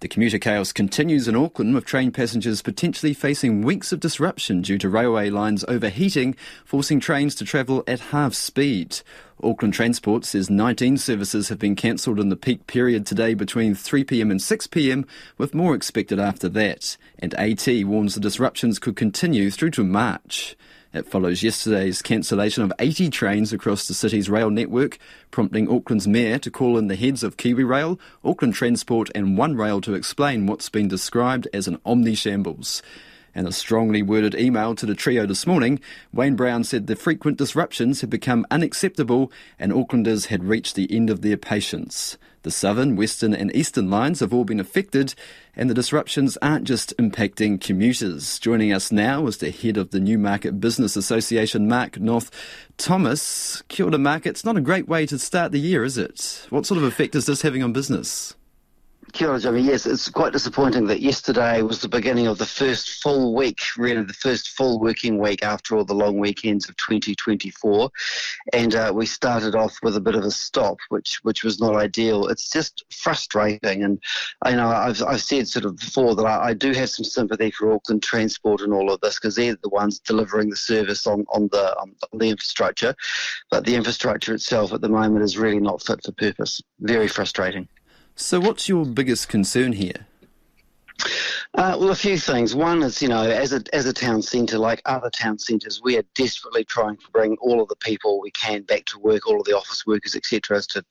The commuter chaos continues in Auckland with train passengers potentially facing weeks of disruption due to railway lines overheating, forcing trains to travel at half speed. Auckland Transport says 19 services have been cancelled in the peak period today between 3pm and 6pm, with more expected after that. And AT warns the disruptions could continue through to March. It follows yesterday's cancellation of 80 trains across the city's rail network, prompting Auckland's mayor to call in the heads of KiwiRail, Auckland Transport, and One Rail to explain what's been described as an omni shambles. In a strongly worded email to the trio this morning, Wayne Brown said the frequent disruptions had become unacceptable and Aucklanders had reached the end of their patience. The southern, western, and eastern lines have all been affected, and the disruptions aren't just impacting commuters. Joining us now is the head of the Newmarket Business Association, Mark North Thomas. Kia ora. It's not a great way to start the year, is it? What sort of effect is this having on business? Kia ora, Jimmy. Yes, it's quite disappointing that yesterday was the beginning of the first full week, really the first full working week after all the long weekends of 2024, and uh, we started off with a bit of a stop, which which was not ideal. It's just frustrating, and I know I've I've said sort of before that I, I do have some sympathy for Auckland Transport and all of this because they're the ones delivering the service on on the on the infrastructure, but the infrastructure itself at the moment is really not fit for purpose. Very frustrating. So, what's your biggest concern here? Uh, well, a few things. One is, you know, as a as a town centre, like other town centres, we are desperately trying to bring all of the people we can back to work, all of the office workers, etc., to,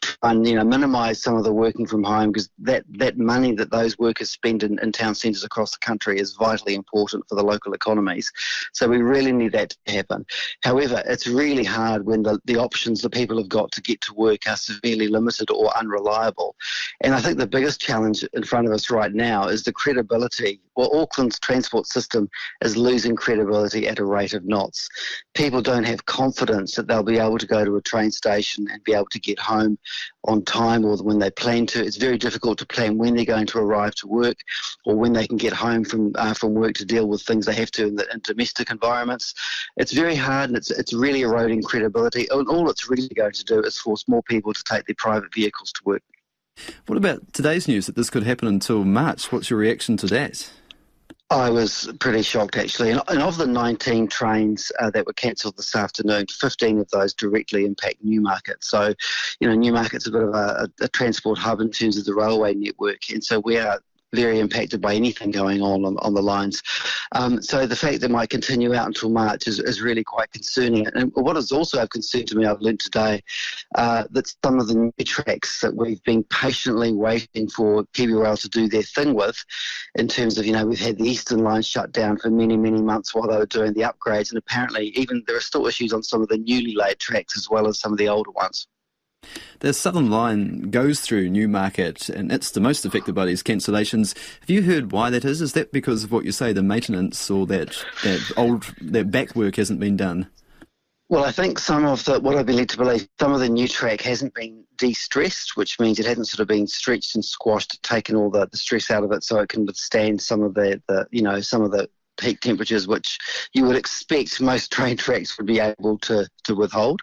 try and you know minimise some of the working from home because that that money that those workers spend in, in town centres across the country is vitally important for the local economies. So we really need that to happen. However, it's really hard when the, the options the people have got to get to work are severely limited or unreliable. And I think the biggest challenge in front of us right now is the credibility credibility. Well, Auckland's transport system is losing credibility at a rate of knots. People don't have confidence that they'll be able to go to a train station and be able to get home on time or when they plan to. It's very difficult to plan when they're going to arrive to work or when they can get home from uh, from work to deal with things they have to in, the, in domestic environments. It's very hard and it's it's really eroding credibility. And all it's really going to do is force more people to take their private vehicles to work. What about today's news that this could happen until March? What's your reaction to that? I was pretty shocked actually. And, of the 19 trains uh, that were cancelled this afternoon, 15 of those directly impact Newmarket. So, you know, Newmarket's a bit of a, a, transport hub in terms of the railway network. And so we are very impacted by anything going on on, on the lines. Um, so the fact that it might continue out until March is, is really quite concerning. And what is also of concern to me, I've learned today, uh, that some of the new tracks that we've been patiently waiting for KiwiRail to do their thing with, in terms of, you know, we've had the Eastern Line shut down for many, many months while they were doing the upgrades. And apparently even there are still issues on some of the newly laid tracks as well as some of the older ones. The Southern Line goes through Newmarket and it's the most affected by these cancellations. Have you heard why that is? Is that because of what you say, the maintenance or that, that old that back work hasn't been done? Well, I think some of the, what I've been led to believe, some of the new track hasn't been de-stressed, which means it hasn't sort of been stretched and squashed, taken all the, the stress out of it so it can withstand some of the, the you know, some of the peak temperatures, which you would expect most train tracks would be able to, to withhold.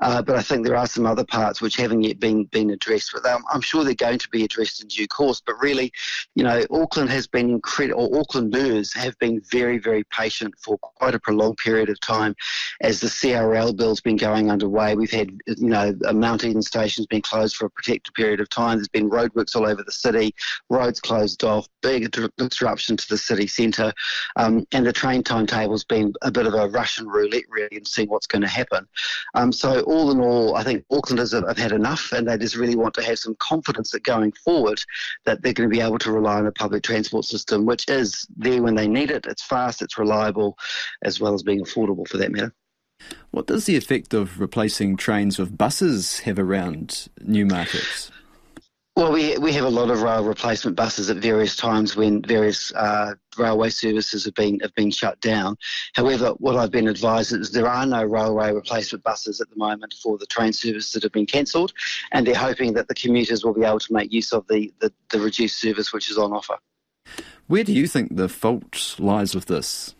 Uh, but I think there are some other parts which haven't yet been been addressed. But I'm, I'm sure they're going to be addressed in due course. But really, you know, Auckland has been incredible, or Aucklanders have been very, very patient for quite a prolonged period of time as the CRL bill's been going underway. We've had, you know, Mount Eden station's been closed for a protected period of time. There's been roadworks all over the city, roads closed off, big disruption to the city centre. Um, um, and the train timetable's been a bit of a Russian roulette, really, and seeing what's going to happen. Um, so, all in all, I think Aucklanders have, have, had enough, and they just really want to have some confidence that going forward, that they're going to be able to rely on a public transport system, which is there when they need it. It's fast, it's reliable, as well as being affordable for that matter. What does the effect of replacing trains with buses have around Newmarkets? Well, we we have a lot of rail replacement buses at various times when various uh, railway services have been have been shut down. However, what I've been advised is there are no railway replacement buses at the moment for the train services that have been cancelled, and they're hoping that the commuters will be able to make use of the, the, the reduced service which is on offer. Where do you think the fault lies with this?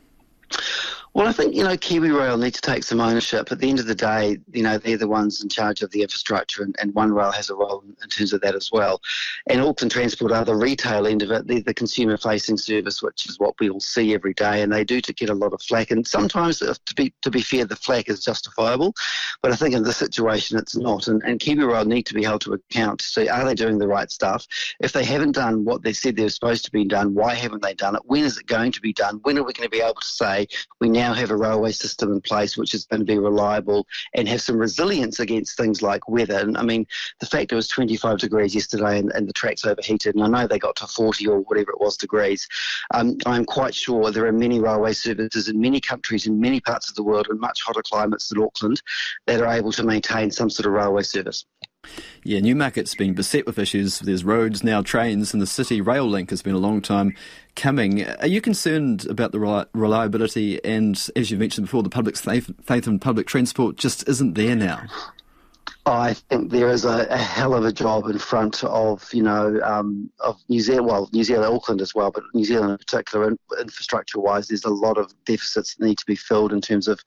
Well, I think, you know, KiwiRail need to take some ownership. At the end of the day, you know, they're the ones in charge of the infrastructure and, and One Rail has a role in, terms of that as well. And Auckland Transport are the retail end of it. They're the consumer facing service, which is what we all see every day. And they do to get a lot of flack. And sometimes, uh, to be, to be fair, the flack is justifiable. But I think in this situation, it's not. And, and KiwiRail need to be held to account to see, are they doing the right stuff? If they haven't done what they said they were supposed to be done, why haven't they done it? When is it going to be done? When are we going to be able to say we now now have a railway system in place which is going to be reliable and have some resilience against things like weather. And I mean, the fact it was 25 degrees yesterday and, and the tracks overheated, and I know they got to 40 or whatever it was degrees. Um, I'm quite sure there are many railway services in many countries in many parts of the world in much hotter climates than Auckland that are able to maintain some sort of railway service. Yeah, Newmarket's been beset with issues. There's roads, now trains, and the city rail link has been a long time coming. Are you concerned about the reliability and, as you mentioned before, the public's faith, faith in public transport just isn't there now? I think there is a, a, hell of a job in front of you know um, of New Zealand, well New Zealand, Auckland as well, but New Zealand in particular, in, infrastructure-wise, there's a lot of deficits that need to be filled in terms of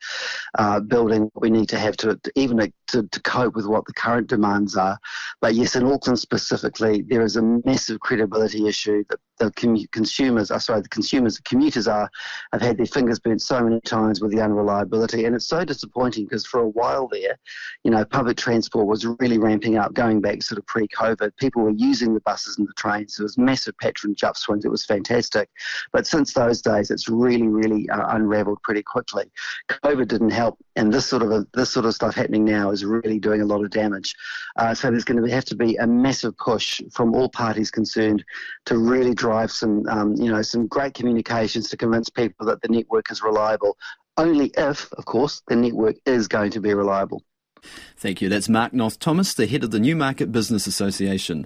uh, building we need to have to, to even to, to, cope with what the current demands are. But yes, in Auckland specifically, there is a massive credibility issue that the consumers, uh, sorry, the consumers, the commuters are, have had their fingers burnt so many times with the unreliability, and it's so disappointing because for a while there, you know, public transport was really ramping up, going back sort of pre-COVID. People were using the buses and the trains. There was massive patronage upswings. It was fantastic, but since those days, it's really, really uh, unravelled pretty quickly. COVID didn't help, and this sort of a, this sort of stuff happening now is really doing a lot of damage. Uh, so there's going to have to be a massive push from all parties concerned to really drive some, um, you know, some great communications to convince people that the network is reliable. Only if, of course, the network is going to be reliable. Thank you. That's Mark Knoff-Thomas, the head of the Newmarket Business Association.